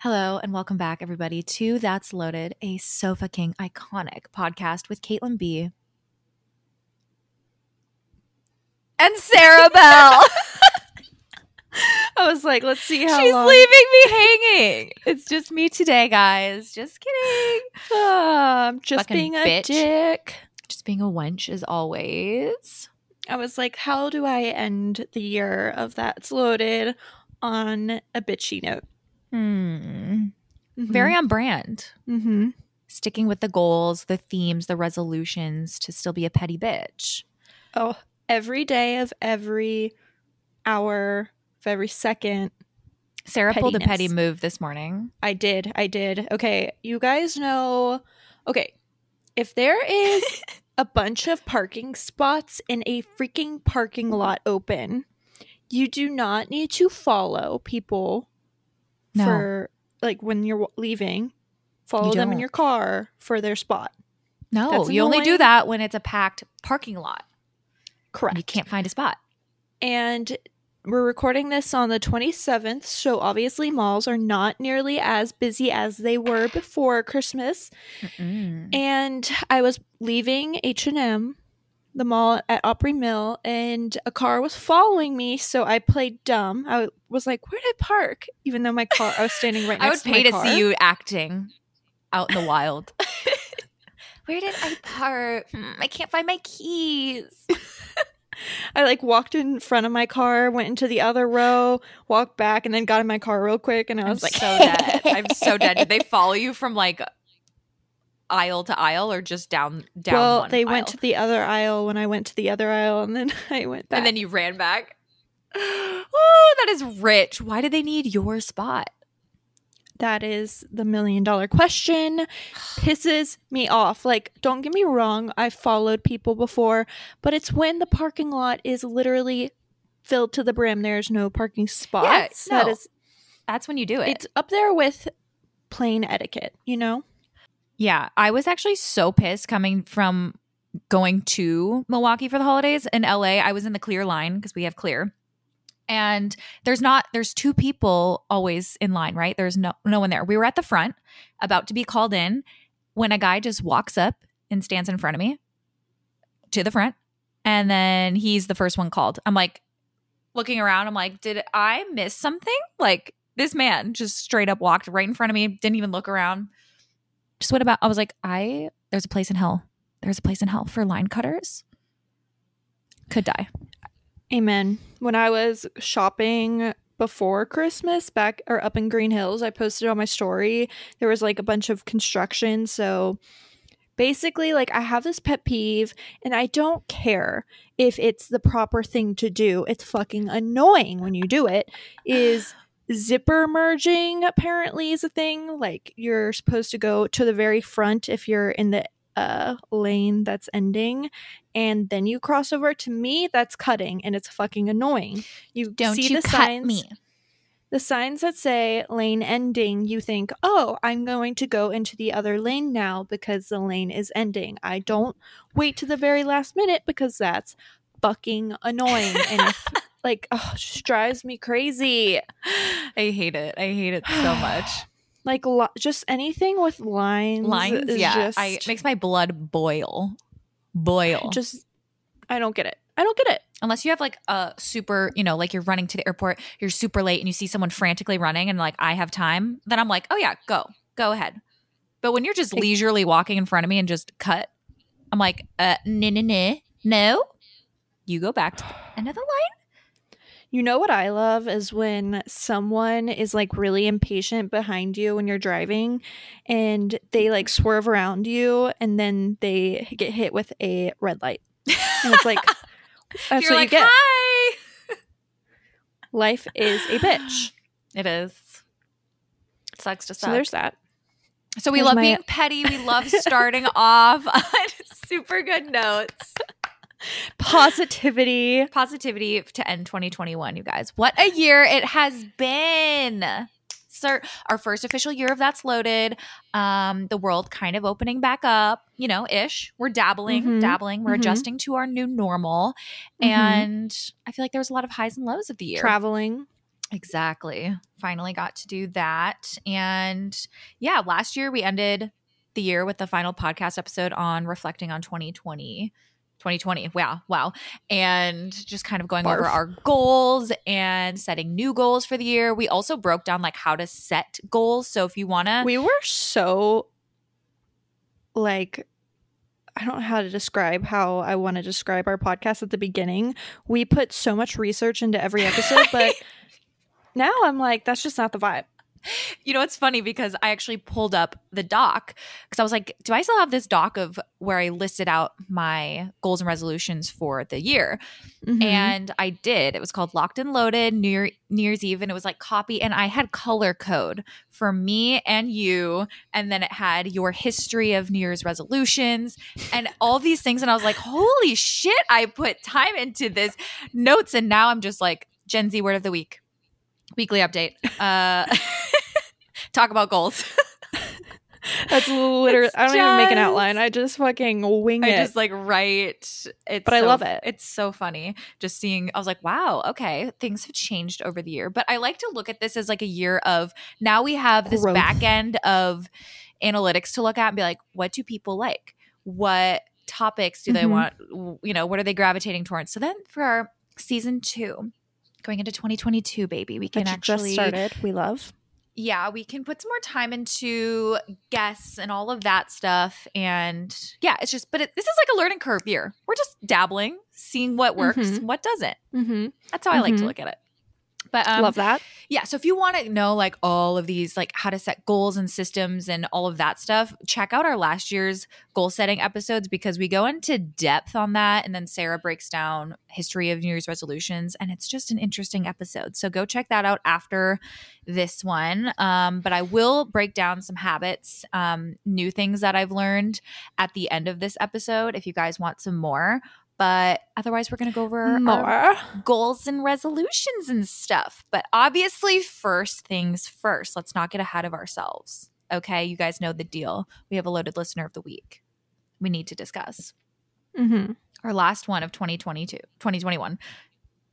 Hello and welcome back, everybody, to That's Loaded, a so fucking iconic podcast with Caitlin B. And Sarah Bell. I was like, let's see how She's long. leaving me hanging. It's just me today, guys. Just kidding. Ah, I'm just Fucking being a bitch. dick. Just being a wench as always. I was like, how do I end the year of That's Loaded on a bitchy note? Hmm. Very on brand. Mm-hmm. Sticking with the goals, the themes, the resolutions to still be a petty bitch. Oh, every day of every hour of every second. Sarah pulled a petty move this morning. I did. I did. Okay. You guys know. Okay. If there is a bunch of parking spots in a freaking parking lot open, you do not need to follow people No. for like when you're leaving. Follow You them in your car for their spot. No, you only do that when it's a packed parking lot. Correct. You can't find a spot. And we're recording this on the 27th, so obviously malls are not nearly as busy as they were before Christmas. And I was leaving H&M, the mall at Opry Mill, and a car was following me, so I played dumb. I was like, "Where did I park?" Even though my car I was standing right next to the city. I would pay to to see you acting out in the wild. Where did I park? Hmm, I can't find my keys. I like walked in front of my car, went into the other row, walked back, and then got in my car real quick and I I'm was like so dead. I'm so dead. Did they follow you from like aisle to aisle or just down down well, they aisle? went to the other aisle when I went to the other aisle, and then I went back. and then you ran back. Oh, that is rich. Why do they need your spot? that is the million dollar question. Pisses me off. Like, don't get me wrong, I've followed people before, but it's when the parking lot is literally filled to the brim. There's no parking spots. That no. is, That's when you do it. it's up there with plain etiquette. You know? Yeah, I was actually so pissed coming from going to Milwaukee for the holidays in LA. I was in the clear line because we have clear. And there's not there's two people always in line, right? There's no no one there. We were at the front about to be called in when a guy just walks up and stands in front of me to the front and then he's the first one called. I'm like looking around, I'm like, "Did I miss something?" Like this man just straight up walked right in front of me, didn't even look around just what about i was like i there's a place in hell there's a place in hell for line cutters could die Amen. When I was shopping before Christmas back or up in Green Hills, I posted on my story. There was like a bunch of construction. So basically, like I have this pet peeve and I don't care if it's the proper thing to do. It's fucking annoying when you do it. Is zipper merging apparently is a thing. Like you're supposed to go to the very front if you're in the uh lane that's ending and then you cross over. To me that's cutting and it's fucking annoying. You don't see you the signs me. the signs that say lane ending you think oh i'm going to go into the other lane now because the lane is ending. I don't wait to the very last minute because that's fucking annoying and if, like oh just drives me crazy. I hate it. I hate it so much. Like lo- just anything with lines lines is yeah. Just, i it makes my blood boil. Boil. Just i don't get it. I don't get it. Unless you have like a super you know like you're running to the airport you're super late and you see someone frantically running and like i have time then i'm like oh yeah go. Go ahead. But when you're just leisurely walking in front of me and just cut i'm like uh no no no no. You go back to another line You know what I love is when someone is like really impatient behind you when you're driving and they like swerve around you and then they get hit with a red light. And it's like that's you're what like you get. hi Life is a bitch. It is. Sucks to So there's that. So we there's love my- being petty. We love starting off on super good notes. Positivity. Positivity to end 2021, you guys. What a year it has been. Sir, our first official year of That's Loaded. Um, the world kind of opening back up, you know, ish. We're dabbling, Mhm. dabbling. We're Mhm. adjusting to our new normal. Mhm. And I feel like there was a lot of highs and lows of the year. Traveling. Exactly. Finally got to do that. And yeah, last year we ended the year with the final podcast episode on reflecting on 2020. 2020. Wow. Wow. And just kind of going Barf. over our goals and setting new goals for the year. We also broke down like how to set goals. So if you want to We were so like I don't know how to describe how I want to describe our podcast at the beginning. We put so much research into every episode, but now I'm like, that's just not the vibe. You know, it's funny because I actually pulled up the doc because I was like, do I still have this doc of where I listed out my goals and resolutions for the year? Mhm. And I did. It was called Locked and Loaded New, Year, New Year's Eve, and it was like copy. And I had color code for me and you. And then it had your history of New Year's resolutions and all these things. And I was like, holy shit, I put time into this notes. And now I'm just like, Gen Z word of the week, weekly update. Uh, talk about goals. that's literally It's I don't even make an outline. I just fucking wing I it. I just like write. It's But I love it. It's so funny just seeing. I was like, wow, okay, things have changed over the year. But I like to look at this as like a year of now we have this Growth. back end of analytics to look at and be like, what do people like? What topics do they Mhm. want? You know, what are they gravitating towards? So then for our season two, going into 2022, baby, we can actually just started. We love. Yeah, we can put some more time into guests and all of that stuff. And yeah, it's just, but it, this is like a learning curve year. We're just dabbling, seeing what works, Mhm. what doesn't. Mm-hmm. That's how I like to Mhm. look at it. But um, love that. yeah, so if you want to know like all of these, like how to set goals and systems and all of that stuff, check out our last year's goal setting episodes because we go into depth on that. And then Sarah breaks down history of New Year's resolutions, and it's just an interesting episode. So go check that out after this one. Um, but I will break down some habits, um, new things that I've learned at the end of this episode if you guys want some more. But otherwise, we're going to go over our More. goals and resolutions and stuff. But obviously, first things first, let's not get ahead of ourselves. Okay, you guys know the deal. We have a loaded listener of the week. We need to discuss Mm-hmm. our last one of 2022, 2021.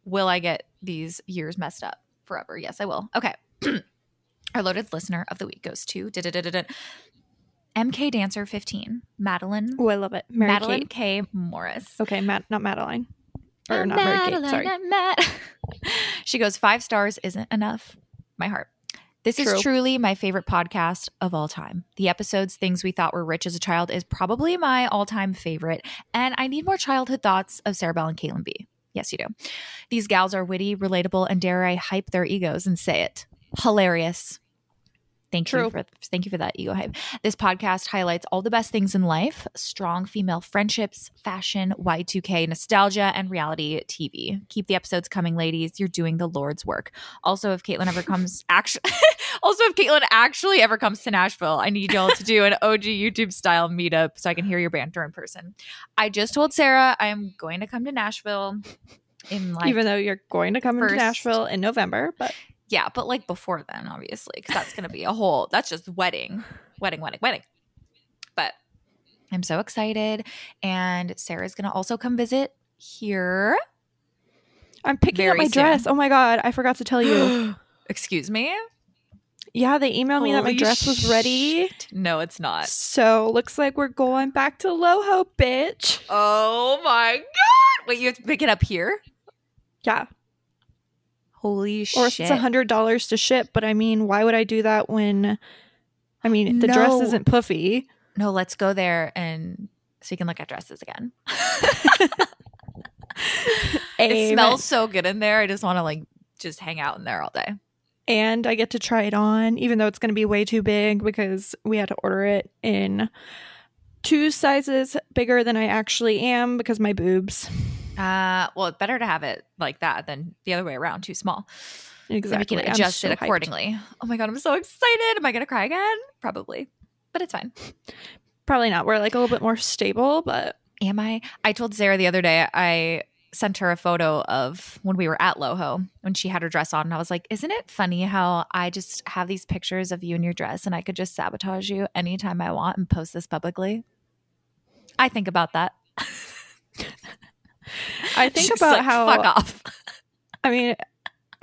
Will I get these years messed up forever? Yes, I will. Okay. our loaded listener of the week goes to. MK Dancer 15, Madeline. Oh, I love it. Mary Madeline Kate. K. Morris. Okay, Matt, not Madeline. Or I'm not Mary Kate. Sorry. I'm Mad- she goes, Five stars isn't enough. My heart. This True. is truly my favorite podcast of all time. The episodes Things We Thought Were Rich as a Child is probably my all time favorite. And I need more childhood thoughts of Sarah Bell and Caitlin B. Yes, you do. These gals are witty, relatable, and dare I hype their egos and say it. Hilarious. Thank True. you for thank you for that ego hype. This podcast highlights all the best things in life: strong female friendships, fashion, Y2K, nostalgia, and reality TV. Keep the episodes coming, ladies. You're doing the Lord's work. Also, if Caitlin ever comes, actually, also if Caitlin actually ever comes to Nashville, I need y'all to do an OG YouTube style meetup so I can hear your banter in person. I just told Sarah I am going to come to Nashville in like Even though you're going to come to Nashville in November, but yeah, but like before then, obviously, because that's going to be a whole, that's just wedding, wedding, wedding, wedding. But I'm so excited. And Sarah's going to also come visit here. I'm picking up Very my dress. Oh my god, I forgot to tell you. Excuse me? yeah, they emailed me that my Holy dress was ready. shit. No, it's not. So looks like we're going back to Loho, bitch. Oh my God. Wait, you have to pick it up here? Yeah, Holy shit. or it's a hundred dollars to ship. But I mean, why would I do that when? I mean, the dress isn't puffy. no, let's go there and so you can look at dresses again. It smells so good in there. I just want to like just hang out in there all day. and I get to try it on, even though it's going to be way too big because we had to order it in two sizes bigger than I actually am because my boobs. Uh, well, it's better to have it like that than the other way around, too small. Exactly. So we can adjust so it hyped. accordingly. Oh my god, I'm so excited. Am I gonna cry again? Probably, but it's fine. Probably not. We're like a little bit more stable, but Am I? I told Sarah the other day. I sent her a photo of when we were at Loho when she had her dress on, and I was like, "Isn't it funny how I just have these pictures of you in your dress, and I could just sabotage you anytime I want and post this publicly?" I think about that. I think She's about like, how fuck off. I mean,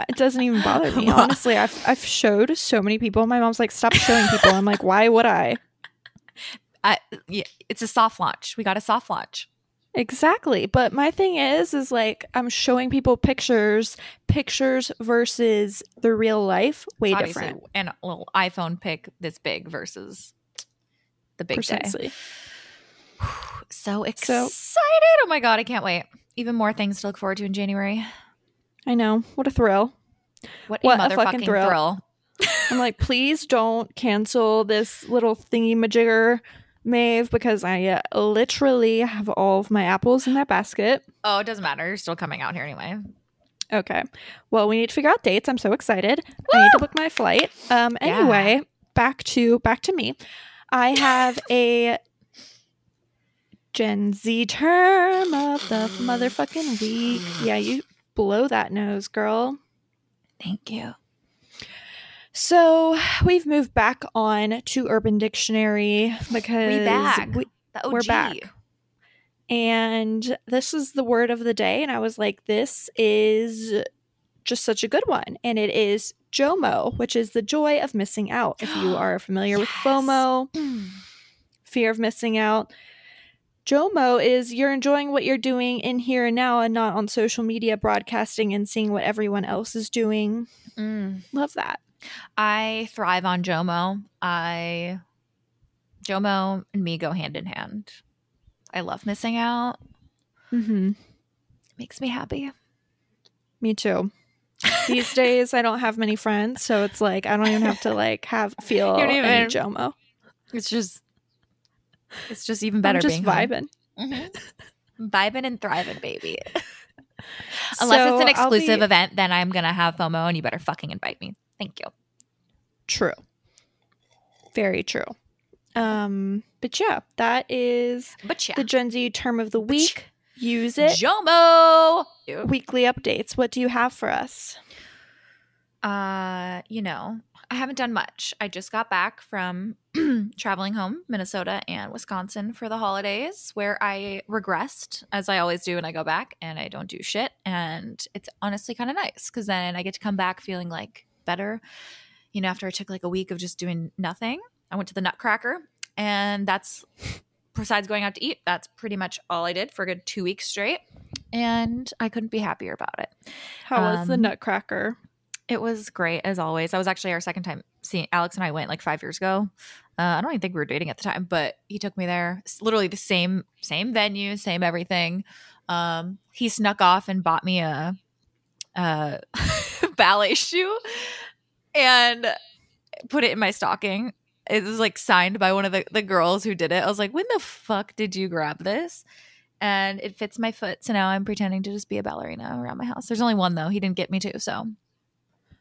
it doesn't even bother me. Honestly, I've I've showed so many people. My mom's like, "Stop showing people." I'm like, "Why would I?" I, yeah, it's a soft launch. We got a soft launch. Exactly. But my thing is is like I'm showing people pictures, pictures versus the real life, way Obviously, different. And a little iPhone pic this big versus the big day. So excited! oh my god, I can't wait. Even more things to look forward to in January. I know. What a thrill. What, What a a motherfucking fucking thrill. thrill. I'm like, please don't cancel this little thingy majigger Maeve because I uh, literally have all of my apples in that basket. Oh, it doesn't matter. You're still coming out here anyway. Okay. Well, we need to figure out dates. I'm so excited. I need to book my flight. Um Yeah. anyway, back to back to me. I have a Gen Z term of the motherfucking week. Yeah, you blow that nose, girl. Thank you. So we've moved back on to Urban Dictionary because We back. we-. We're back. and this is the word of the day, and I was like, this is just such a good one, and it is JOMO, which is the joy of missing out. If you are familiar with FOMO, mm. fear of missing out. JOMO is you're enjoying what you're doing in here and now and not on social media broadcasting and seeing what everyone else is doing. Mm. Love that. I thrive on Jomo. I Jomo and me go hand in hand. I love missing out. Mm-hmm. makes me happy. Me too. These days, I don't have many friends, so it's like I don't even have to like have feel You don't any JOMO. It's just it's just even better I'm just being home. vibing. Mhm. vibing and thriving, baby. Unless So it's an I'll be- exclusive event, then I'm gonna have FOMO, and you better fucking invite me. Thank you. True. Very true. Um, but yeah, that is But yeah, the Gen Z term of the week. Use it. Jomo. Weekly updates. What do you have for us? Uh, you know, I haven't done much. I just got back from traveling home, Minnesota and Wisconsin for the holidays, where I regressed as I always do when I go back and I don't do shit. And it's honestly kind of nice because then I get to come back feeling like better. You know, after I took like a week of just doing nothing, I went to the Nutcracker, and that's besides going out to eat, that's pretty much all I did for a good two weeks straight. And I couldn't be happier about it. How was the Um, Nutcracker? It was great as always. That was actually our second time seeing Alex and I went like five years ago. Uh, I don't even think we were dating at the time, but he took me there. It's literally the same same venue, same everything. Um, he snuck off and bought me a, a ballet shoe and put it in my stocking. It was like signed by one of the, the girls who did it. I was like, when the fuck did you grab this? And it fits my foot. So now I'm pretending to just be a ballerina around my house. There's only one though. He didn't get me to. So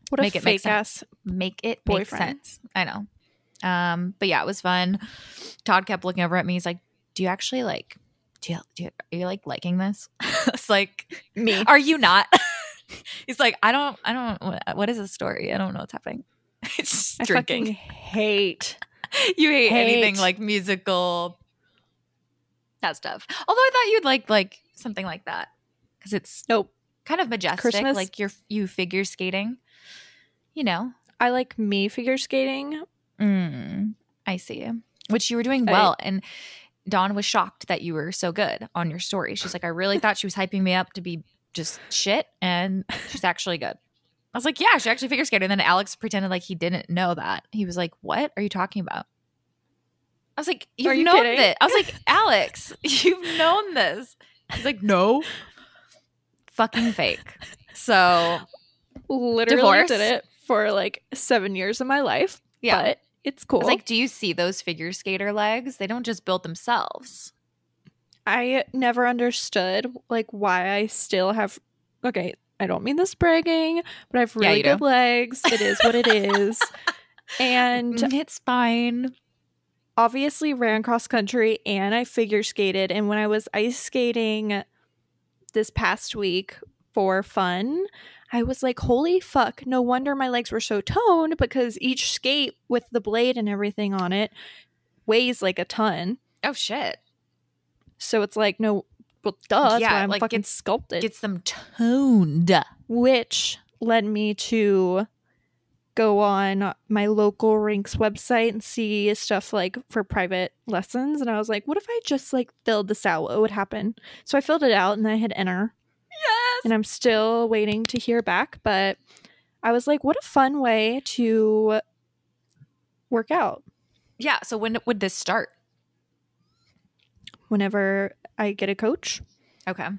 What a make it make fake ass. make it Boyfriend. make sense. I know. Um, but yeah, it was fun. Todd kept looking over at me. He's like, "Do you actually like? Do you, do you are you like liking this?" it's like, Me. are you not? He's like, I don't, I don't. What, is the story? I don't know what's happening. it's I drinking. hate. you hate, anything like musical. That stuff. Although I thought you'd like like something like that because it's Nope. kind of majestic, Christmas? like you're you figure skating. You know, I like me figure skating. Mm, I see. Which you were doing I- well. and Dawn was shocked that you were so good on your story. She's like, I really thought she was hyping me up to be just shit. And she's actually good. I was like, yeah, she actually figure skated. And then Alex pretended like he didn't know that. He was like, what are you talking about? I was like, you've you known kidding? this. I was like, Alex, you've known this. He's like, no. Fucking fake. So, Literally Divorce. did it for like seven years of my life. yeah. But it's cool. like, do you see those figure skater legs? They don't just build themselves. I never understood like why I still have okay, I don't mean this bragging, but I have really you good do. legs. It is what it is. And Mm, it's fine. obviously ran cross country and I figure skated and when I was ice skating this past week for fun, I was like, "Holy fuck, no wonder my legs were so toned because each skate with the blade and everything on it weighs like a ton." Oh shit. So it's like, no, well, duh, that's Yeah, why I'm like, fucking gets- sculpted. Gets them toned. which led me to go on my local rinks website and see stuff like for private lessons and i was like what if i just like filled this out what would happen so i filled it out and i hit enter Yes. and i'm still waiting to hear back but i was like what a fun way to work out Yeah. So when would this start? whenever i get a coach Okay. Oh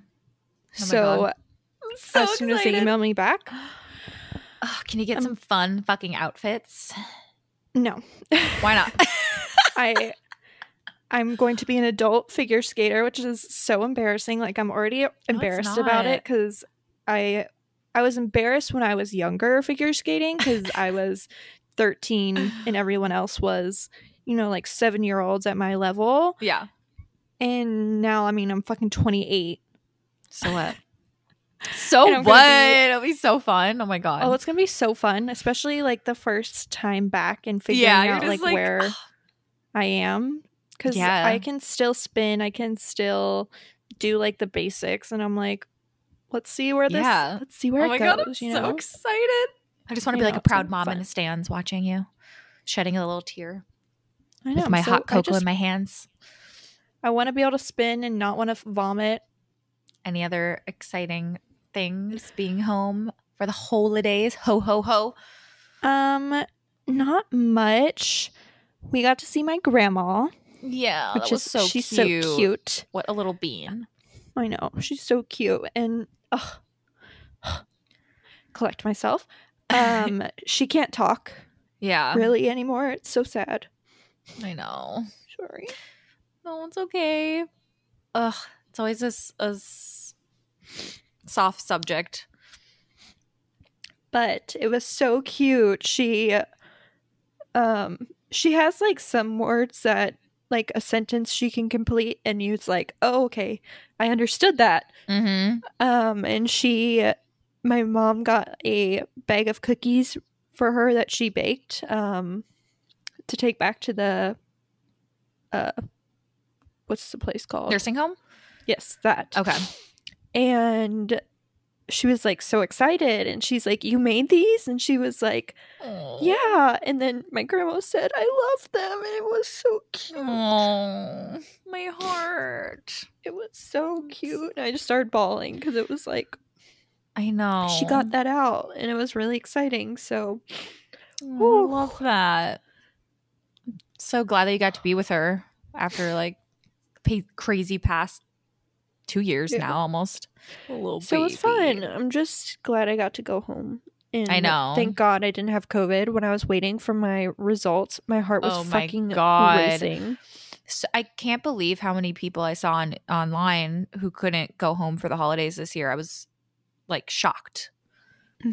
so. So as soon as they email me back Oh, can you get Um, some fun fucking outfits? no Why not? I I'm going to be an adult figure skater, which is so embarrassing. Like I'm already embarrassed about it cuz I I was embarrassed when I was younger figure skating cuz I was 13 and everyone else was, you know, like 7-year-olds at my level. yeah. And now I mean I'm fucking 28. So what? So what? be- It'll be so fun. Oh my god. Oh, it's going to be so fun, especially like the first time back and figuring yeah, out like, like, where I am because Yeah. I can still spin. I can still do like the basics, and I'm like, let's see where this. Yeah. Let's see where oh it my goes. god, I'm you so know? excited. I just want to You be like a proud it's mom in the stands watching you, shedding a little tear I know. with my so hot cocoa just- in my hands. I want to be able to spin and not want to vomit. Any other exciting things being home for the holidays? Ho ho ho. Um, not much. We got to see my grandma, Yeah, which that was is so she's cute. so cute. What a little bean. I know she's so cute, and ugh, collect myself. Um, she can't talk Yeah, really anymore. It's so sad. I know. Sorry. No, it's okay. Ugh, it's always a, a soft subject. But it was so cute. She um she has like some words that like a sentence she can complete and you you's like, "Oh, okay. I understood that." Mm-hmm. Um and she my mom got a bag of cookies for her that she baked um to take back to the uh what's the place called? Nursing home. yes, that. Okay. and she was like so excited and she's like you made these and she was like yeah and then my grandma said i love them and it was so cute Oh, my heart. it was so cute and i just started bawling because it was like I know. she got that out and it was really exciting so Oh, I love that. So glad that you got to be with her after like crazy past two years Yeah. now, almost. A little so it was fun i'm just glad i got to go home and I know. thank god i didn't have covid when i was waiting for my results my heart was Oh my fucking God. racing So I can't believe how many people I saw on online who couldn't go home for the holidays this year. I was like shocked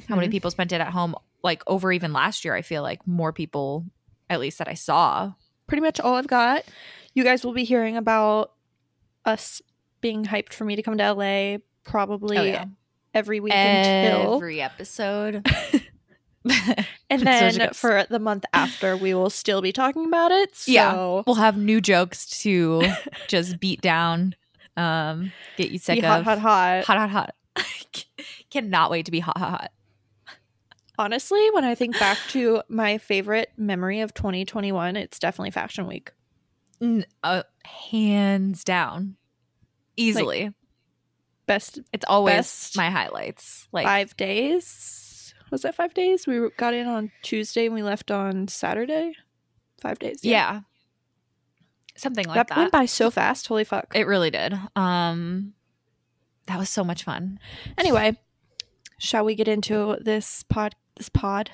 how many Mhm. people spent it at home. Like over even last year, I feel like more people, at least that I saw. pretty much all I've got. You guys will be hearing about us being hyped for me to come to LA probably Oh, yeah. every week until Every episode. and then for the month after we will still be talking about it. So Yeah. we'll have new jokes to just beat down, um, get you sick hot, of. hot, hot. hot, hot, hot. Cannot wait to be hot, hot, hot. Honestly, when I think back to my favorite memory of 2021, it's definitely Fashion Week. Uh, hands down, easily. Best it's always best my highlights. Like five days. Was that five days? We got in on Tuesday and we left on Saturday. Five days. yeah. something like that, that. went by so fast. Holy fuck. It really did. Um, that was so much fun. Anyway, shall we get into this pod? This pod.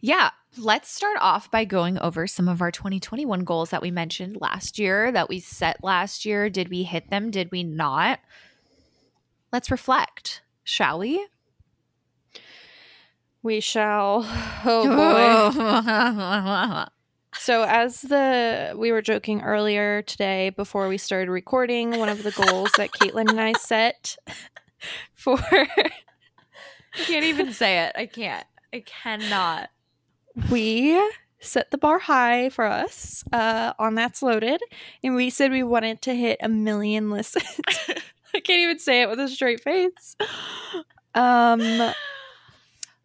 Yeah, let's start off by going over some of our 2021 goals that we mentioned last year, that we set last year. Did we hit them? Did we not? Let's reflect, shall we? We shall. Oh boy. so as the we were joking earlier today before we started recording, one of the goals that Caitlin and I set for I can't even say it. I can't. I cannot. we set the bar high for us uh, on That's Loaded, and we said we wanted to hit a million listens. I can't even say it with a straight face. Um,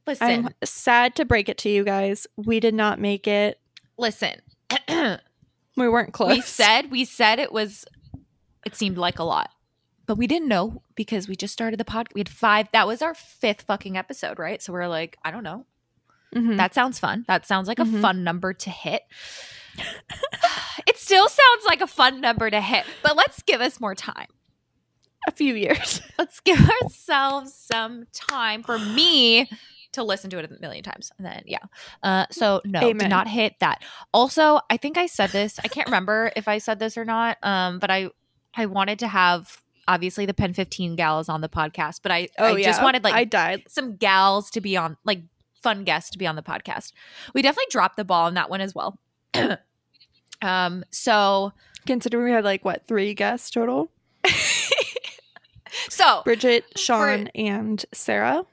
Listen, I'm sad to break it to you guys. We did not make it. listen. We weren't close. we said we said it was. It seemed like a lot, but we didn't know because we just started the podcast. We had five. That was our fifth fucking episode, right? So we're like, I don't know. Mhm. That sounds fun. That sounds like a Mhm. fun number to hit. it still sounds like a fun number to hit, but let's give us more time. a few years. Let's give ourselves some time for me to listen to it a million times. And then, yeah. Uh, so, no, Amen. did not hit that. Also, I think I said this. I can't remember if I said this or not, um, but I, I wanted to have obviously the PEN15 gals on the podcast, but I, I just wanted like Oh, I died. some gals to be on like fun guests to be on the podcast. We definitely dropped the ball on that one as well. um so Considering we had like what three guests total: so Bridget, Sean, and Sarah.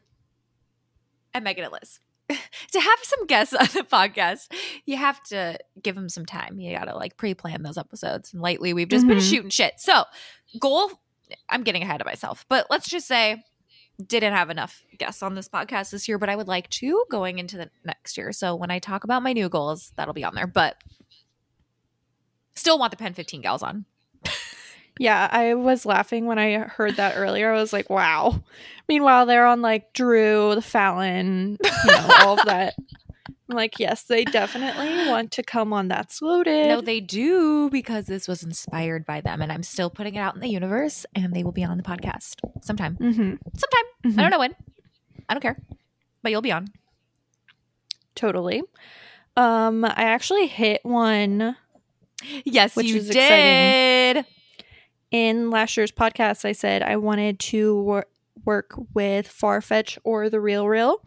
and Megan and Liz. to have some guests on the podcast, you have to give them some time. You gotta like pre-plan those episodes. And lately we've just been Mhm. shooting shit. So goal I'm getting ahead of myself, but let's just say didn't have enough guests on this podcast this year, but I would like to going into the next year. So when I talk about my new goals, that'll be on there. But still want the PEN15 gals on. Yeah, I was laughing when I heard that earlier. I was like, "Wow." Meanwhile, they're on like Drew, the Fallon, you know, all of that. Like, yes, they definitely want to come on. That's loaded. No, they do because this was inspired by them, and I'm still putting it out in the universe, and they will be on the podcast sometime. mm-hmm. Sometime. I don't know when. I don't care, but you'll be on. Totally. Um, I actually hit one Yes, Which you is exciting. in last year's podcast. I said I wanted to wor- work with Farfetch or the Real Real,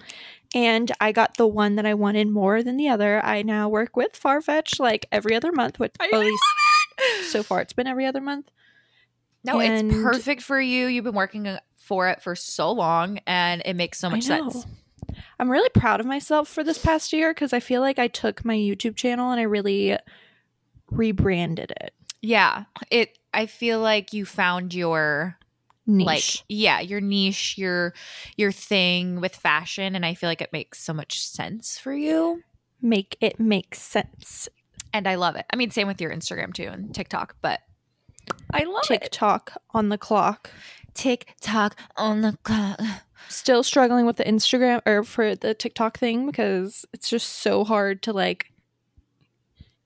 and I got the one that I wanted more than the other. I now work with Farfetch like every other month. Which I at least so far it's been every other month. No, And- it's perfect for you. You've been working uh, for it for so long, and it makes so much sense. I'm really proud of myself for this past year because I feel like I took my YouTube channel and I really rebranded it. Yeah, it. I feel like you found your Niche. like yeah your niche your your thing with fashion and i feel like it makes so much sense for you make it make sense. and i love it i mean same with your instagram too and tiktok but i love it TikTok on the clock. tiktok on the clock Still struggling with the Instagram or for the TikTok thing because it's just so hard to like,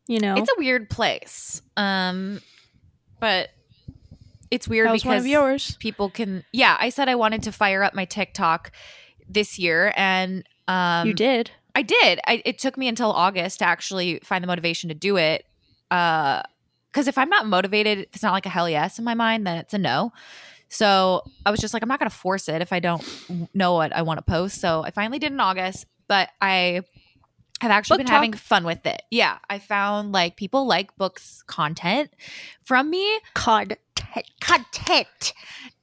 you know. it's a weird place um but it's weird because yours. people can yeah i said i wanted to fire up my tiktok this year and um you did. I did. I, it took me until August to actually find the motivation to do it. Uh, because if I'm not motivated, if it's not like a hell yes in my mind, then it's a no. So I was just like, I'm not going to force it if I don't know what I want to post. So I finally did in August, but I have actually Book been having fun with it. Yeah, I found like people like books content from me Content. Content.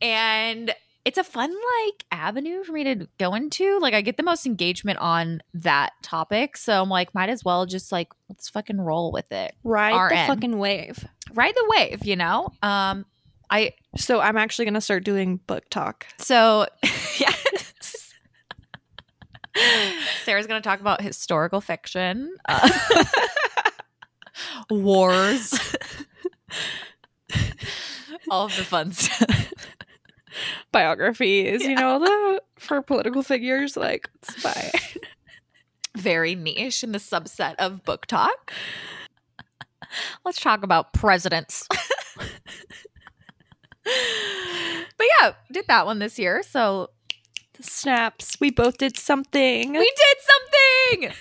And it's a fun like avenue for me to go into. Like i get the most engagement on that topic so i'm like might as well just like let's fucking roll with it. Ride the fucking wave. ride the wave you know? Um i So I'm actually gonna start doing book talk. so yeah sarah's gonna talk about historical fiction uh, wars all of the fun stuff Biographies, you know, the for political figures, like it's very niche in the subset of book talk. Let's talk about presidents. but yeah, did that one this year. So The snaps. We both did something. we did something.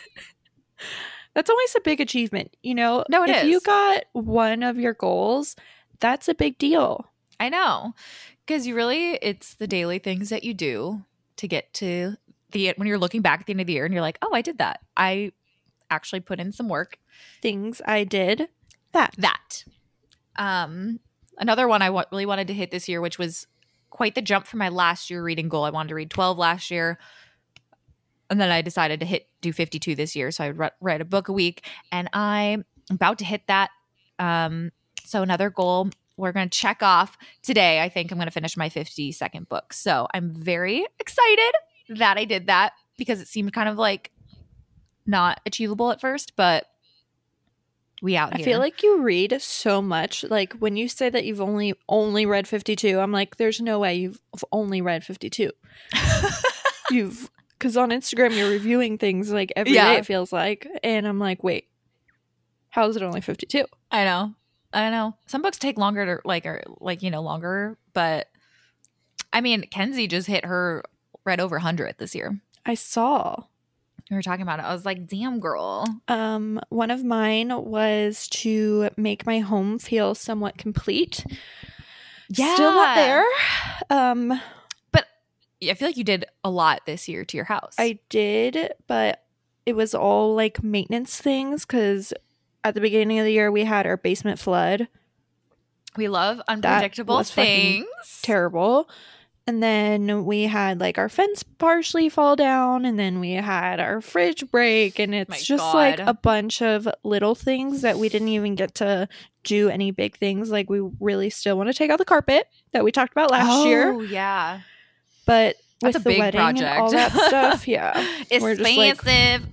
That's always a big achievement, you know. No, it if you got one of your goals, that's a big deal. I know. Because you really, it's the daily things that you do to get to the when you're looking back at the end of the year and you're like, oh, I did that. I actually put in some work. Things I did. That. that. Um, another one I really wanted to hit this year, which was quite the jump from my last year reading goal. I wanted to read 12 last year. And then I decided to hit do 52 this year. So I would re- write a book a week and I'm about to hit that. Um, so another goal we're going to check off today. I think I'm going to finish my 50 second book. So I'm very excited that I did that. because it seemed kind of like not achievable at first, but we out I feel like you read so much. Like when you say that you've only only read 52, I'm like there's no way you've only read 52. you've cuz on Instagram you're reviewing things like every day. Yeah. it feels like and I'm like, "Wait. How is it only 52?" I know. I know. Some books take longer to like or like, you know, longer, but I mean, Kenzie just hit her right over 100 this year. I saw We were talking about it. I was like, "Damn, girl." um one of mine was to make my home feel somewhat complete. Yeah. Still not there. Um But I feel like you did a lot this year to your house. I did, but it was all like maintenance things because at the beginning of the year we had our basement flood. we love unpredictable things. Terrible. And then we had like our fence partially fall down, and then we had our fridge break, and it's My just like a bunch of little things that we didn't even get to do any big things. Like we really still want to take out the carpet that we talked about last year, Oh, yeah. but That's a the big wedding project. all that stuff, yeah, We're just like- Expensive.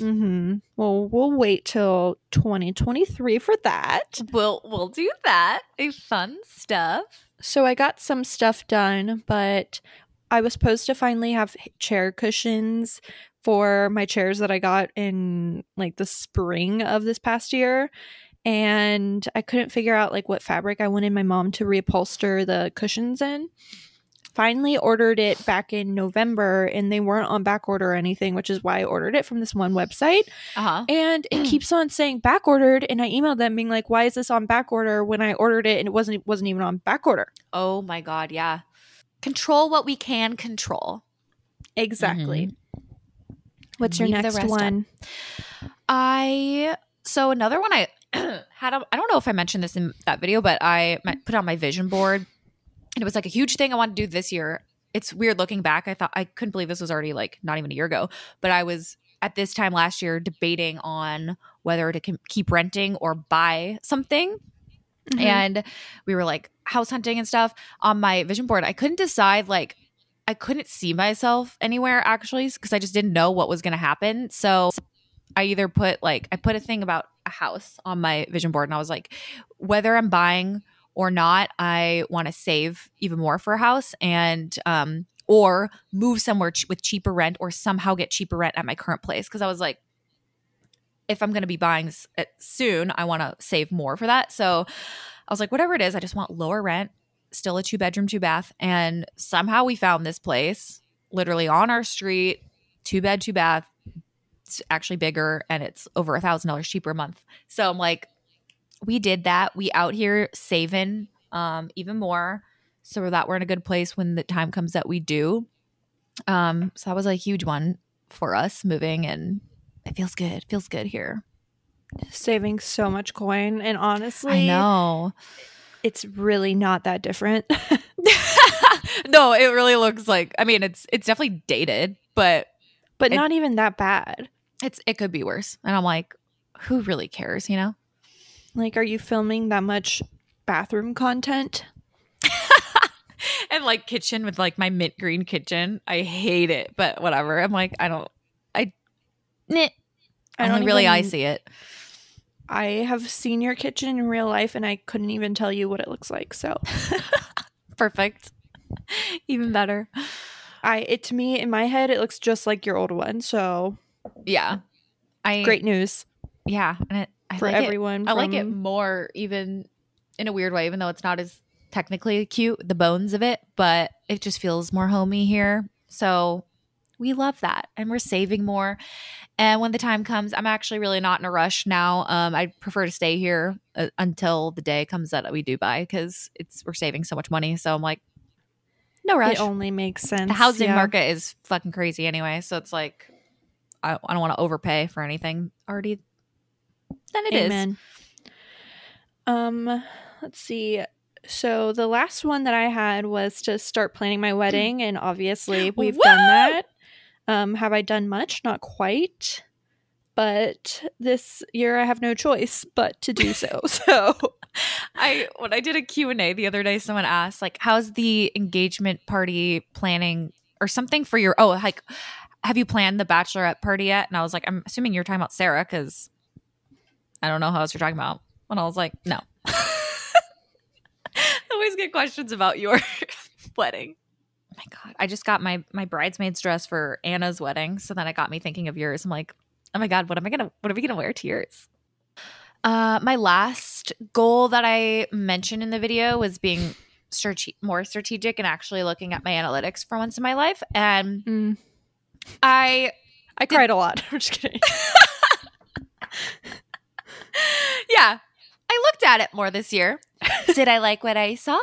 Mm-hmm. Well, we'll wait till 2023 for that. we'll we'll do that. A fun stuff. So I got some stuff done, but I was supposed to finally have chair cushions for my chairs that I got in like the spring of this past year. And I couldn't figure out like what fabric I wanted my mom to reupholster the cushions in. Finally ordered it back in November and they weren't on back order or anything, which is why I ordered it from this one website. Uh huh. And it keeps on saying back ordered, and I emailed them being like, "Why is this on back order when I ordered it and it wasn't it wasn't even on back order?" Oh my god, yeah. Control what we can control. Exactly. What's your Leave next rest up. one? I so another one I had. A, I don't know if I mentioned this in that video, but I ma- put on my vision board, and it was like a huge thing I wanted to do this year. It's weird looking back. I thought I couldn't believe this was already like not even a year ago, but I was at this time last year debating on whether to keep renting or buy something Mhm. and we were like house hunting and stuff on my vision board. I couldn't decide like I couldn't see myself anywhere actually because I just didn't know what was going to happen. So I either put like I put a thing about a house on my vision board and I was like whether I'm buying or not, I want to save even more for a house and um or move somewhere ch- with cheaper rent or somehow get cheaper rent at my current place because I was like if I'm going to be buying s- soon, I want to save more for that. So I was like, whatever it is, I just want lower rent, still a two bedroom, two bath. And somehow we found this place literally on our street, two bed, two bath. It's actually bigger and it's over a thousand dollars cheaper a month. So I'm like, we did that. We out here saving um, even more so that we're in a good place when the time comes that we do. Um, so that was a huge one for us moving and it feels good. It feels good here. Saving so much coin, and honestly, I know. it's really not that different. no, it really looks like I mean it's it's definitely dated, but but It- not even that bad. it's it could be worse. And I'm like, who really cares, you know? Like, are you filming that much bathroom content? and like kitchen with like my mint green kitchen. I hate it, but whatever. I'm like, I don't I. I don't really I see it. I have seen your kitchen in real life, and I couldn't even tell you what it looks like. So, Perfect. Even better. I it to me in my head, it looks just like your old one. So, Yeah. I great news Yeah. And it, I for like it everyone. I like it more, even in a weird way, even though it's not as technically cute, the bones of it, but it just feels more homey here. So we love that. And we're saving more. And when the time comes, I'm actually really not in a rush now. Um, I prefer to stay here uh, until the day comes that we do buy because it's we're saving so much money. So I'm like, no rush. It only makes sense. the housing yeah. market is fucking crazy anyway. So it's like, I, I don't want to overpay for anything already. Then it is. Amen. Um, let's see. So the last one that I had was to start planning my wedding, and obviously we've done that. Um, have I done much? Not quite. But this year I have no choice but to do so. So I when I did a Q&A the other day someone asked like how's the engagement party planning or something for your oh like have you planned the bachelorette party yet? And I was like, I'm assuming you're talking about Sarah because I don't know how else you're talking about. And I was like, no. I always get questions about your wedding. Oh my god! I just got my my bridesmaid's dress for Anna's wedding, so then it got me thinking of yours. I'm like, oh my god, what am I gonna what are we gonna wear to yours? Uh, my last goal that I mentioned in the video was being strate- more strategic and actually looking at my analytics for once in my life. And Mm. I, I cried a lot. I'm just kidding. yeah, I looked at it more this year. Did I like what I saw?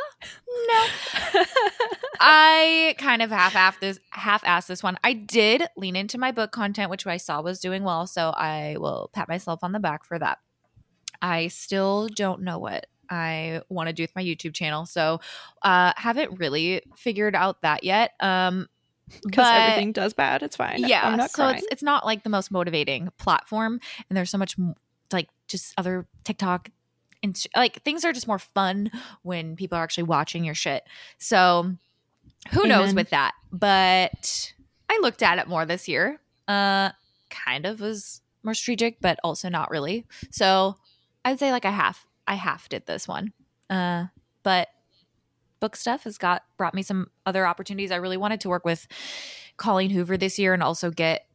No. I kind of half-assed this half-assed this one. I did lean into my book content, which I saw was doing well, so I will pat myself on the back for that. I still don't know what I want to do with my YouTube channel, so uh, haven't really figured out that yet. Um, Because everything does bad. It's fine. yeah, I'm not so crying. it's it's not like the most motivating platform, and there's so much like just other TikTok. And like things are just more fun when people are actually watching your shit. So who knows with that? But I looked at it more this year. Uh kind of was more strategic, but also not really. So I'd say like I half I half did this one. Uh but book stuff has got brought me some other opportunities. I really wanted to work with Colleen Hoover this year and also get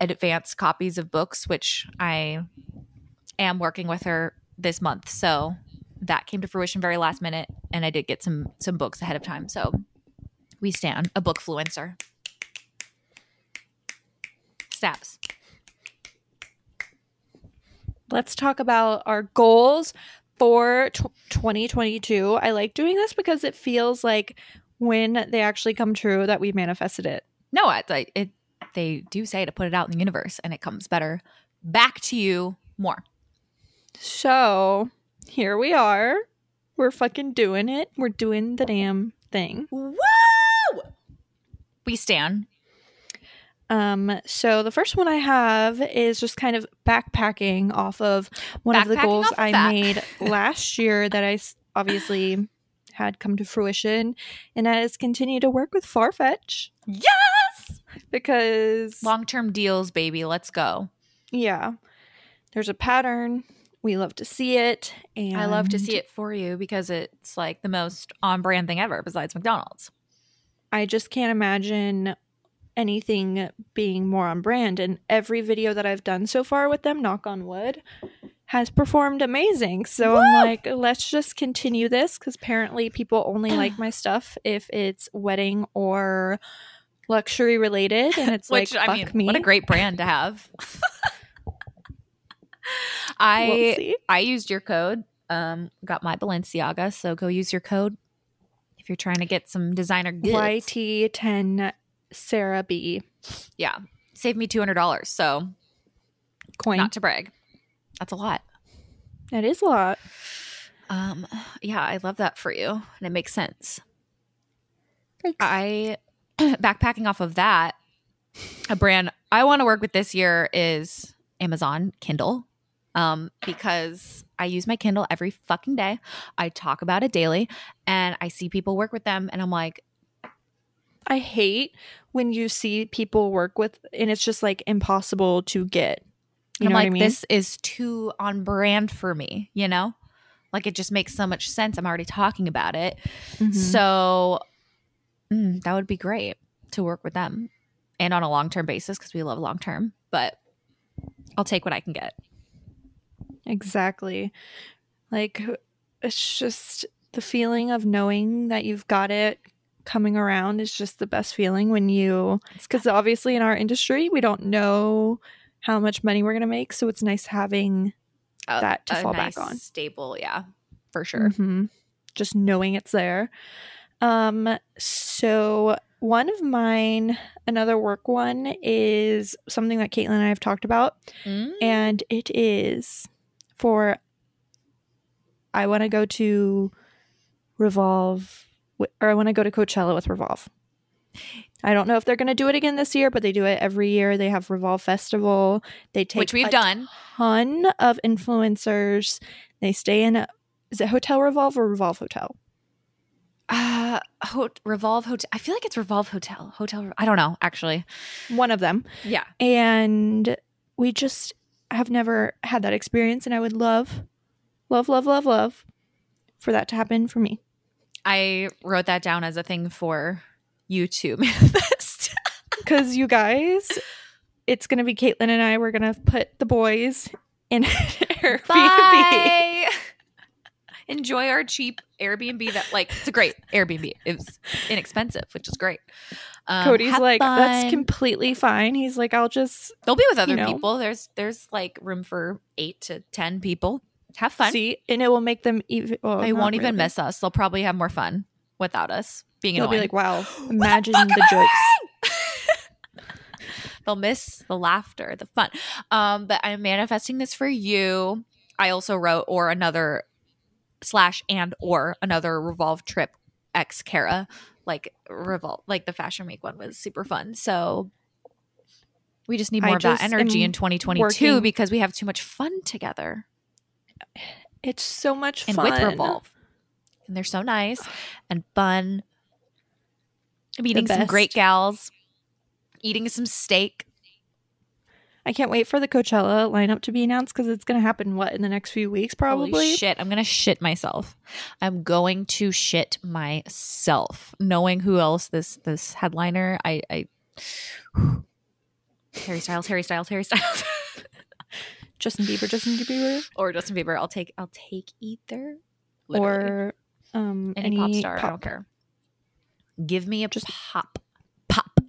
advanced copies of books, which I am working with her this month. So that came to fruition very last minute and I did get some some books ahead of time. So we stand a book fluencer. Snaps. Let's talk about our goals for tw 2022. I like doing this because it feels like when they actually come true that we manifested it. No, it's it they do say to put it out in the universe and it comes better back to you more. So here we are. We're fucking doing it. We're doing the damn thing. Woo! We stand. Um, so the first one I have is just kind of backpacking off of one of the goals of I that. made last year that I obviously had come to fruition, and that is continue to work with Farfetch Yes! because Long term deals, baby. Let's go. yeah, there's a pattern. We love to see it, and I love to see it for you because it's like the most on brand thing ever besides McDonald's. I just can't imagine anything being more on brand. And every video that I've done so far with them, knock on wood, has performed amazing. So I'm like, let's just continue this because apparently people only like my stuff if it's wedding or luxury related. And it's Which like, I fuck mean, me. what a great brand to have. We'll I. I used your code. Um, got my Balenciaga, so go use your code if you're trying to get some designer goods. YT10 Sarah B. Yeah, saved me two hundred dollars. So Coin. not to brag, that's a lot. that is a lot. Um, yeah, I love that for you, and it makes sense. Thanks. I backpacking off of that, a brand I want to work with this year is Amazon Kindle. Um, because I use my Kindle every fucking day. I talk about it daily and I see people work with them and I'm like, I hate when you see people work with, and it's just like impossible to get. You I'm know like, what I mean? this is too on brand for me, you know? Like it just makes so much sense. I'm already talking about it. Mhm. So mm, that would be great to work with them and on a long term basis because we love long term. But I'll take what I can get. Exactly. Like it's just the feeling of knowing that you've got it coming around is just the best feeling when you because obviously in our industry we don't know how much money we're going to make so it's nice having A- that to fall nice, back on. Stable, yeah, for sure. Mhm. just knowing it's there um so one of mine another work one is something that caitlin and i have talked about Mm. and it is for I want to go to Revolve or I want to go to Coachella with Revolve. I don't know if they're going to do it again this year, but they do it every year. They have Revolve Festival. They take Which we've a done. ton of influencers. They stay in a, is it Hotel Revolve or Revolve Hotel? Uh, ho- Revolve Hotel. I feel like it's Revolve Hotel. Hotel. I don't know actually. One of them. Yeah. And we just have never had that experience. And I would love, love, love, love, love for that to happen for me. I wrote that down as a thing for you to manifest. Because you guys, it's going to be Caitlin and I. We're going to put the boys in Airbnb. Bye. Enjoy our cheap Airbnb that like it's a great Airbnb. It was inexpensive, which is great. Um, Cody's like, that's completely fine. He's like, I'll just They'll be with other you know. people. There's there's like room for eight to ten people. Have fun. see, and it will make them even. Well, they won't even really. miss us. They'll probably have more fun without us being They'll annoying. be like, wow, imagine fuck the, jokes. They'll miss the laughter, the fun. Um, but I'm manifesting this for you. I also wrote or another slash and or another revolve trip ex Kara like revolve like the fashion week one was super fun. So we just need I more of that energy in 2022 working- because we have too much fun together It's so much and fun. with revolve. And they're so nice and fun. Meeting some great gals, eating some steak. I can't wait for the Coachella lineup to be announced because it's going to happen what in the next few weeks, Holy probably. shit, I'm gonna shit myself. I'm going to shit myself. Knowing who else this this headliner, I, I Harry Styles, Harry Styles, Harry Styles, Justin Bieber, Justin Bieber, or Justin Bieber. I'll take I'll take either. Literally. or um, any, pop star. I don't care. Give me a Just- pop, pop.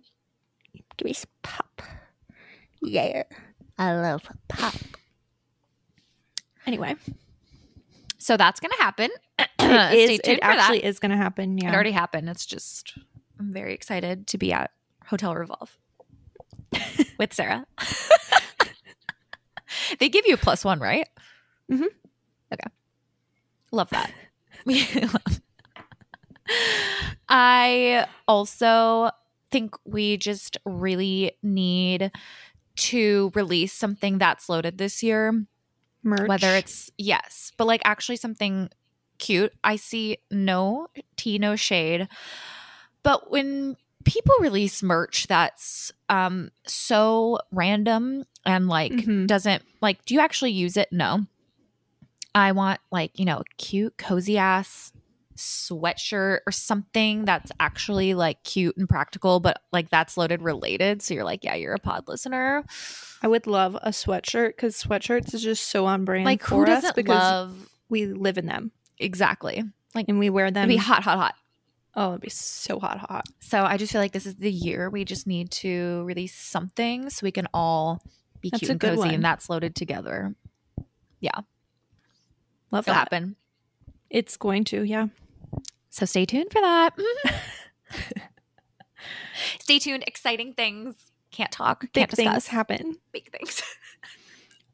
Give me some pop. Yeah. I love pop. Anyway, So that's gonna happen. it, Stay is, tuned it for that. actually is going to happen. Yeah. It already happened. It's just I'm very excited to be at Hotel Revolve with Sarah. they give you a plus one, right? Mm-hmm. Okay. Love that. I also think we just really need to release something that's loaded this year Merch. whether it's yes but like actually something cute i see no tea no shade but when people release merch that's um so random and like Mhm. doesn't like do you actually use it no i want like you know cute cozy ass sweatshirt or something that's actually like cute and practical but like that's loaded related so you're like yeah you're a pod listener I would love a sweatshirt because sweatshirts is just so on brand like for who us doesn't because love we live in them exactly like and we wear them. It'd be hot, hot, hot. Oh, it'd be so hot, hot, hot. So I just feel like this is the year we just need to release something so we can all be That's cute and cozy, one. and that's loaded together. Yeah, love It'll that. happen. It's going to, yeah. So stay tuned for that. stay tuned. Exciting things. Can't talk. Big Can't things discuss. happen. Big things.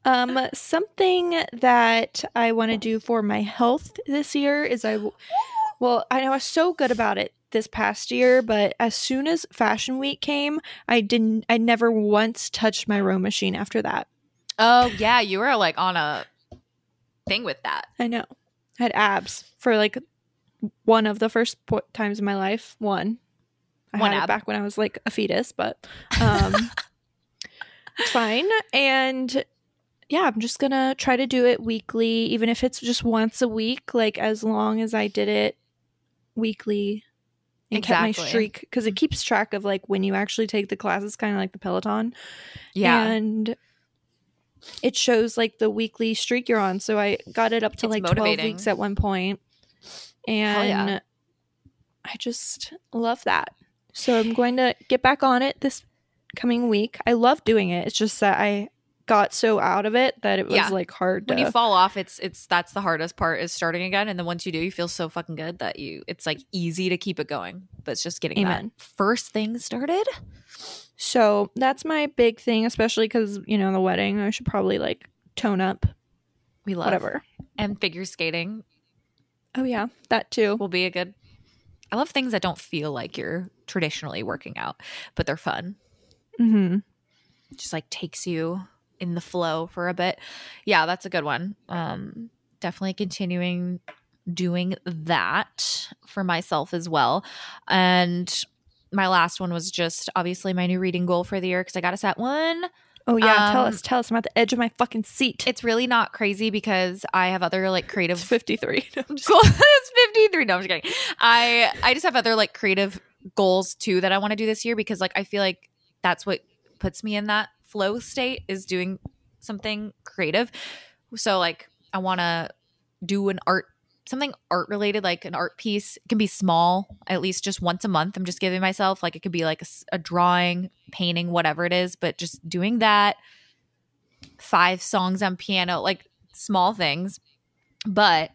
Um, something that I want to do for my health this year is I, well, I was so good about it this past year, but as soon as Fashion Week came, I didn't, I never once touched my row machine after that. oh yeah, you were like on a thing with that. I know. I had abs for like one of the first po- times in my life. One. I One had ab. it back when I was like a fetus, but um, it's fine. And yeah, I'm just gonna try to do it weekly, even if it's just once a week. Like as long as I did it weekly and kept my streak, because it keeps track of like when you actually take the classes, kind of like the Peloton Yeah. and it shows like the weekly streak you're on. So I got it up to It's like 12 weeks at one point. And yeah. I just love that. So I'm going to get back on it this coming week. I love doing it. It's just that I got so out of it that it was Yeah. like hard to when you fall off, it's it's that's the hardest part is starting again, and then once you do, you feel so fucking good that you it's like easy to keep it going. But it's just getting Amen. that first thing started. So that's my big thing, especially because, you know, the wedding, I should probably like tone up, We love whatever. and figure skating Oh, yeah, that too. will be a good. I love things that don't feel like you're traditionally working out, but they're fun. hmm Just like takes you in the flow for a bit. Yeah, that's a good one. Um, definitely continuing doing that for myself as well. And my last one was just obviously my new reading goal for the year because I got to set one. Oh yeah, tell Um, us, tell us. I'm at the edge of my fucking seat. It's really not crazy because I have other like creative It's 53. No, I'm just- it's 53. No, I'm just kidding. I I just have other like creative goals too that I want to do this year because like I feel like that's what puts me in that flow state is doing something creative. So like I want to do an art something art related like an art piece it can be small at least just once a month i'm just giving myself like it could be like a drawing painting whatever it is but just doing that five songs on piano like small things but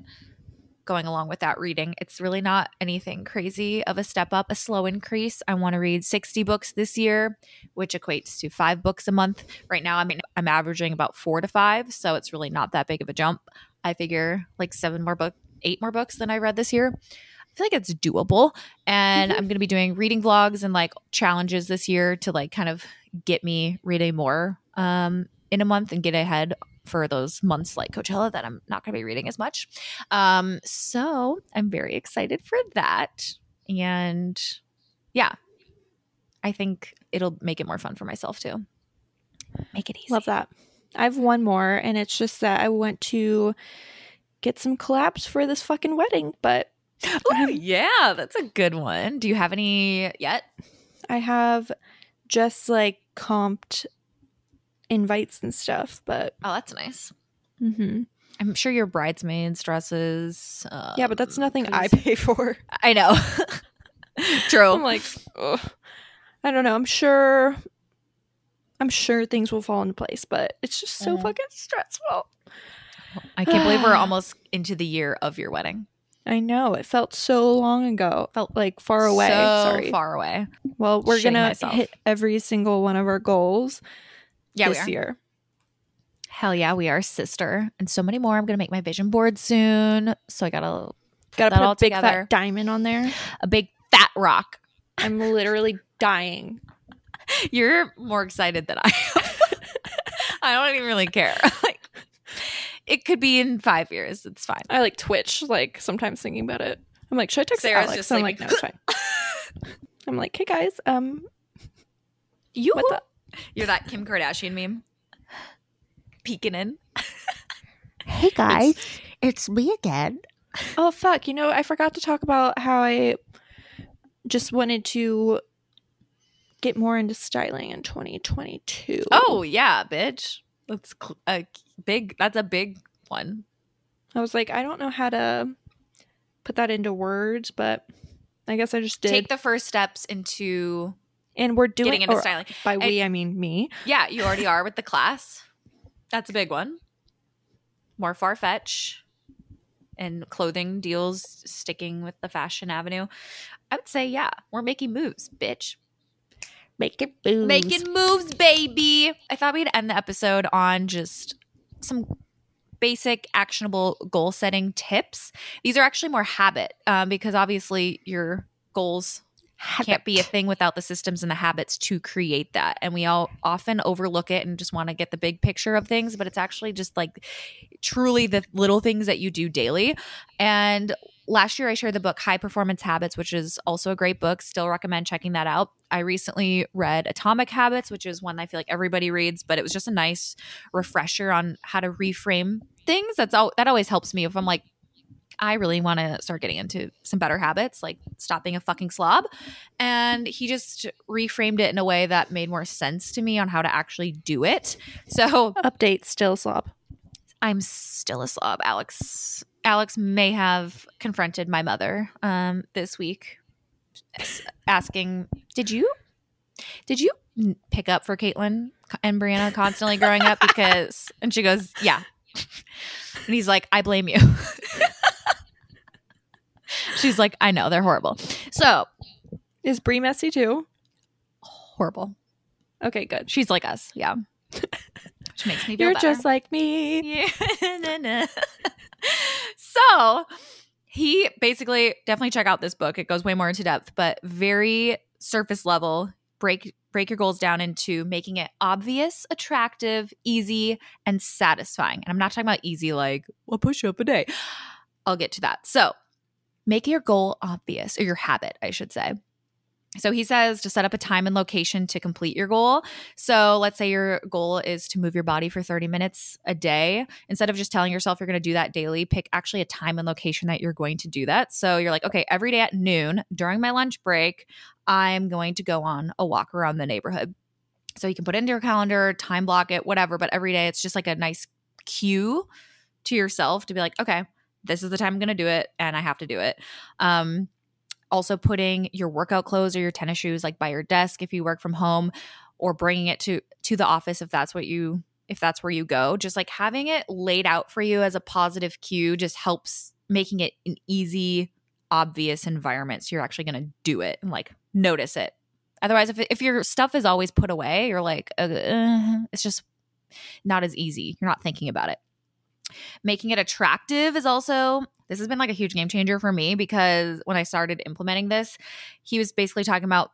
going along with that reading it's really not anything crazy of a step up a slow increase. I want to read 60 books this year which equates to five books a month. Right now i mean i'm averaging about four to five so it's really not that big of a jump. I figure like seven more book eight more books than i read this year i feel like it's doable and i'm going to be doing reading vlogs and like challenges this year to like kind of get me reading more um in a month and get ahead for those months like Coachella that I'm not going to be reading as much. Um, so I'm very excited for that. And yeah, I think it'll make it more fun for myself too. Make it easy. Love that. I have one more, and it's just that I want to get some collabs for this fucking wedding, but Ooh, yeah, that's a good one. Do you have any yet? I have just like comped invites and stuff. But Oh, that's nice. Mm-hmm. I'm sure your bridesmaids dresses. Um, yeah, but that's nothing I pay for. I know. True. I'm like, ugh. I don't know. I'm sure. I'm sure things will fall into place, but it's just so Mhm. fucking stressful. I can't believe we're almost into the year of your wedding. I know it felt so long ago. Felt like far away. So Sorry. far away. Well, we're gonna myself. hit every single one of our goals Yeah, this year. Hell yeah, we are sister, and so many more. I'm gonna make my vision board soon, so I gotta Gotta put all a big together. fat diamond on there. a big fat rock. I'm literally dying. You're more excited than I am. I don't even really care. like, it could be in five years. It's fine. I like twitch, like sometimes thinking about it. I'm like, should I text Sarah's Alex? just I'm like- like, no, it's fine. I'm like, hey guys, um, You, what's up? you're that Kim Kardashian meme, peeking in. Hey guys, it's me again. Oh fuck! You know, I forgot to talk about how I just wanted to get more into styling in 2022. Oh yeah, bitch. That's cl- a big. That's a big one. I was like, I don't know how to put that into words, but I guess I just did. Take the first steps into and we're doing getting into styling. by we, I mean me. Yeah, you already are with the class. That's a big one. More Farfetch and clothing deals sticking with the fashion avenue. I would say, yeah, we're making moves, bitch. Making moves. Making moves, baby. I thought we'd end the episode on just some basic actionable goal setting tips. These are actually more habit um, because obviously your goals can't be a thing without the systems and the habits to create that. And we all often overlook it and just want to get the big picture of things, but it's actually just like truly the little things that you do daily. And last year I shared the book High Performance Habits, which is also a great book. Still recommend checking that out. I recently read Atomic Habits, which is one I feel like everybody reads, but it was just a nice refresher on how to reframe things. That's all that always helps me if I'm like I really want to start getting into some better habits, like stop being a fucking slob. And he just reframed it in a way that made more sense to me on how to actually do it. So Update still slob. I'm still a slob. Alex Alex may have confronted my mother um, this week, asking, "Did you did you pick up for Caitlin and Brianna constantly growing up?" Because and she goes, "Yeah," and he's like, "I blame you." She's like, "I know they're horrible." So Is Brie messy too? horrible. Okay, good. She's like us, yeah. Which makes me feel You're better. just like me. Yeah. Na, na. So he basically definitely check out this book. It goes way more into depth, but very surface level. Break break your goals down into making it obvious, attractive, easy, and satisfying. And I'm not talking about easy like a push up a day. I'll get to that. So, make your goal obvious or your habit, I should say. So he says to set up a time and location to complete your goal. So let's say your goal is to move your body for 30 minutes a day. Instead of just telling yourself you're going to do that daily, pick actually a time and location that you're going to do that. So you're like, okay, every day at noon during my lunch break, I'm going to go on a walk around the neighborhood. So you can put it into your calendar, time block it, whatever. But every day it's just like a nice cue to yourself to be like, okay, this is the time I'm going to do it and I have to do it. Um, also putting your workout clothes or your tennis shoes like by your desk if you work from home or bringing it to to the office if that's what you if that's where you go. Just like having it laid out for you as a positive cue just helps making it an easy obvious environment so you're actually going to do it and like notice it. Otherwise if, if your stuff is always put away you're like uh, it's just not as easy. You're not thinking about it making it attractive is also this has been like a huge game changer for me because when I started implementing this, he was basically talking about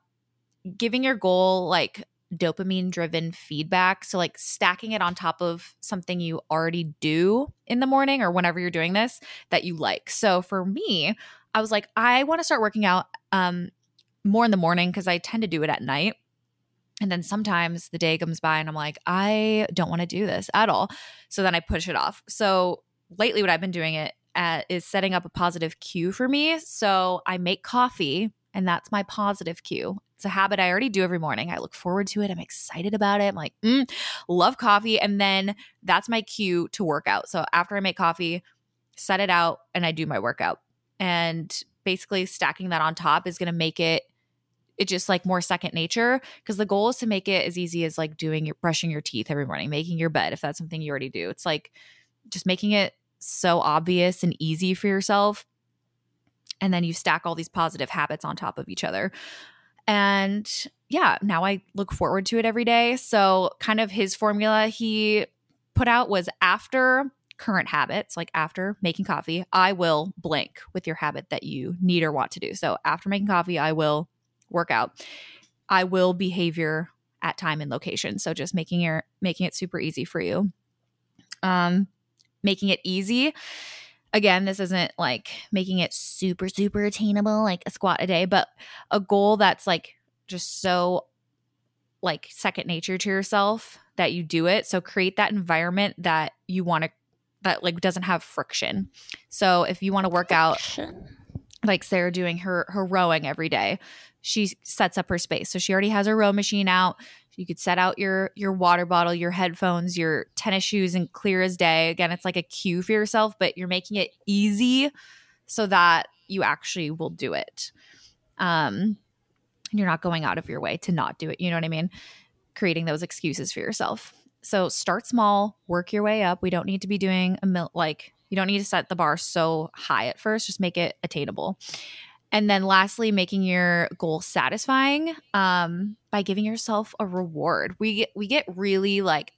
giving your goal like dopamine driven feedback. So, like stacking it on top of something you already do in the morning or whenever you're doing this that you like. So, for me, I was like, I want to start working out um, more in the morning because I tend to do it at night. And then sometimes the day comes by and I'm like, I don't want to do this at all. So then I push it off. So lately, what I've been doing it at, is setting up a positive cue for me. So I make coffee, and that's my positive cue. It's a habit I already do every morning. I look forward to it. I'm excited about it. I'm like, mm, love coffee. And then that's my cue to work out. So after I make coffee, set it out, and I do my workout. And basically, stacking that on top is going to make it it just like more second nature because the goal is to make it as easy as like doing your brushing your teeth every morning making your bed if that's something you already do it's like just making it so obvious and easy for yourself. And then you stack all these positive habits on top of each other. And yeah, now I look forward to it every day. So, kind of his formula he put out was after current habits, like after making coffee, I will blank with your habit that you need or want to do. So, after making coffee, I will work out. I will behavior at time and location. So, just making your making it super easy for you. Um, making it easy. Again, this isn't like making it super, super attainable, like a squat a day, but a goal that's like just so like second nature to yourself that you do it. So create that environment that you want to that like doesn't have friction. So if you want to work out like Sarah doing her her rowing every day, she sets up her space. So she already has her row machine out. You could set out your your water bottle, your headphones, your tennis shoes and clear as day. Again, it's like a cue for yourself, but you're making it easy so that you actually will do it. Um you're not going out of your way to not do it. You know what I mean? Creating those excuses for yourself. So start small, work your way up. We don't need to be doing a mil- like you don't need to set the bar so high at first. Just make it attainable. And then lastly, making your goal satisfying um, by giving yourself a reward. We get we get really like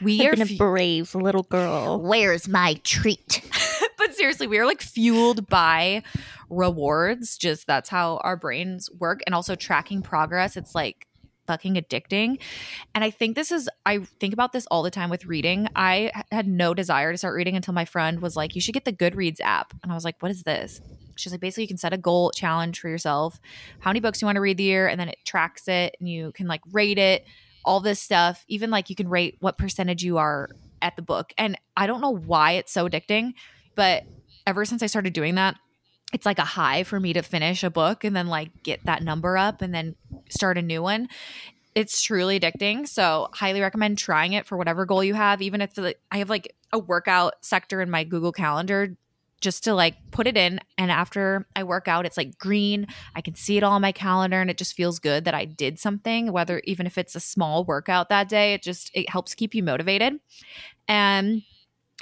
we I've are been a brave little girl. Where's my treat? but seriously, we are like fueled by rewards. Just that's how our brains work. And also tracking progress. It's like fucking addicting. And I think this is, I think about this all the time with reading. I had no desire to start reading until my friend was like, you should get the Goodreads app. And I was like, what is this? She's like, basically, you can set a goal challenge for yourself, how many books you want to read the year, and then it tracks it and you can like rate it, all this stuff. Even like you can rate what percentage you are at the book. And I don't know why it's so addicting, but ever since I started doing that, it's like a high for me to finish a book and then like get that number up and then start a new one. It's truly addicting. So, highly recommend trying it for whatever goal you have. Even if like, I have like a workout sector in my Google Calendar just to like put it in and after i work out it's like green i can see it all on my calendar and it just feels good that i did something whether even if it's a small workout that day it just it helps keep you motivated and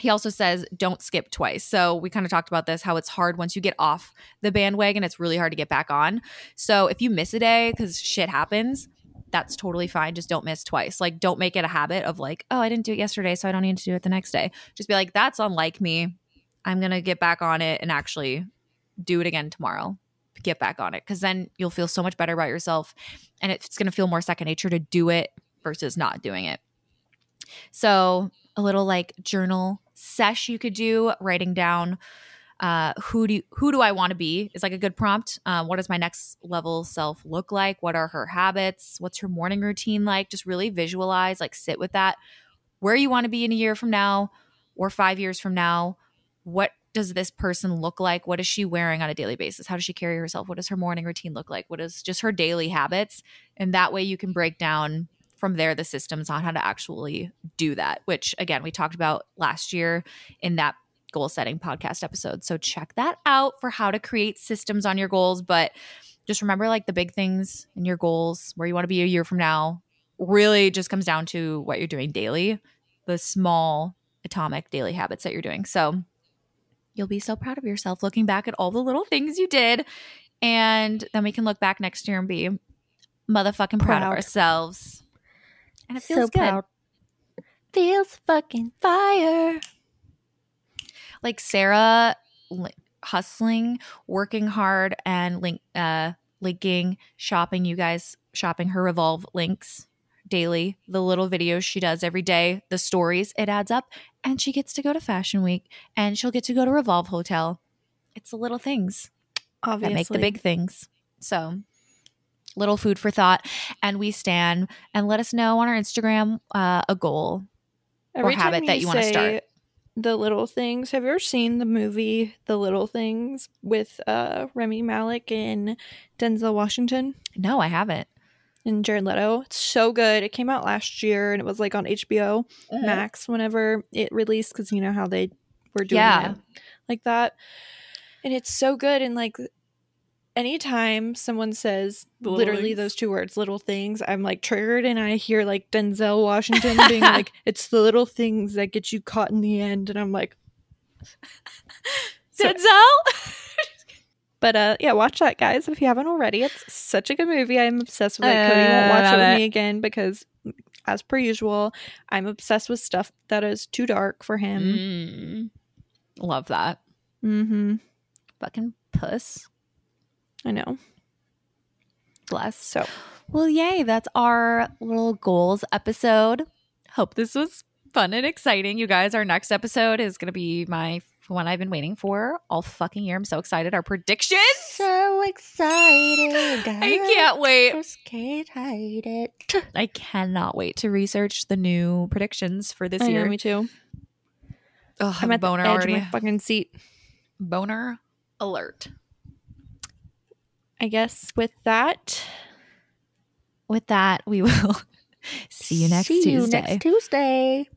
he also says don't skip twice so we kind of talked about this how it's hard once you get off the bandwagon it's really hard to get back on so if you miss a day because shit happens that's totally fine. Just don't miss twice. Like, don't make it a habit of like, oh, I didn't do it yesterday, so I don't need to do it the next day. Just be like, that's unlike me. I'm going to get back on it and actually do it again tomorrow. Get back on it because then you'll feel so much better about yourself and it's going to feel more second nature to do it versus not doing it. So, a little like journal sesh you could do, writing down Uh, who do you, who do I want to be is like a good prompt. Uh, what does my next level self look like? What are her habits? What's her morning routine like? Just really visualize, like sit with that. Where you want to be in a year from now or five years from now. What does this person look like? What is she wearing on a daily basis? How does she carry herself? What does her morning routine look like? What is just her daily habits? And that way you can break down from there the systems on how to actually do that, which again, we talked about last year in that goal setting podcast episode. So check that out for how to create systems on your goals. But just remember like the big things in your goals, where you want to be a year from now, really just comes down to what you're doing daily, the small atomic daily habits that you're doing. So you'll be so proud of yourself looking back at all the little things you did. And then we can look back next year and be motherfucking proud, of ourselves. And it So feels good. proud. Feels fucking fire. Like Sarah li- hustling, working hard, and link, uh, linking, shopping. You guys shopping her Revolve links daily, the little videos she does every day, the stories, it adds up. And she gets to go to Fashion Week and she'll get to go to Revolve Hotel. It's the little things. Obviously. that make the big things. So, little food for thought. And we stand and let us know on our Instagram uh, a goal. Every habit time that you wanna start. The little things. Have you ever seen the movie The Little Things with uh Rami Malek and Denzel Washington No, I haven't. And Jared Leto? It's so good. It came out last year and it was like on HBO Mm-hmm. Max whenever it released because you know how they were doing Yeah. it like that. And it's so good and like anytime someone says little literally things. those two words little things i'm like triggered and i hear like denzel washington being like it's the little things that get you caught in the end and i'm like Denzel? But uh yeah watch that guys if you haven't already it's such a good movie i'm obsessed with it Uh, cody won't watch it with it. me again because as per usual i'm obsessed with stuff that is too dark for him Mm. Love that. mm-hmm Fucking puss. i know Bless. so Well, yay. That's our little goals episode. Hope this was fun and exciting. You guys, our next episode is going to be my one I've been waiting for all fucking year. I'm so excited. Our predictions. So excited. I can't wait. Just can't hide it. I cannot wait to research the new predictions for this I know, year. me too Oh, i'm I'm at the boner edge already. of my fucking seat boner alert. i guess with that With that, we will see you next See Tuesday. you next Tuesday.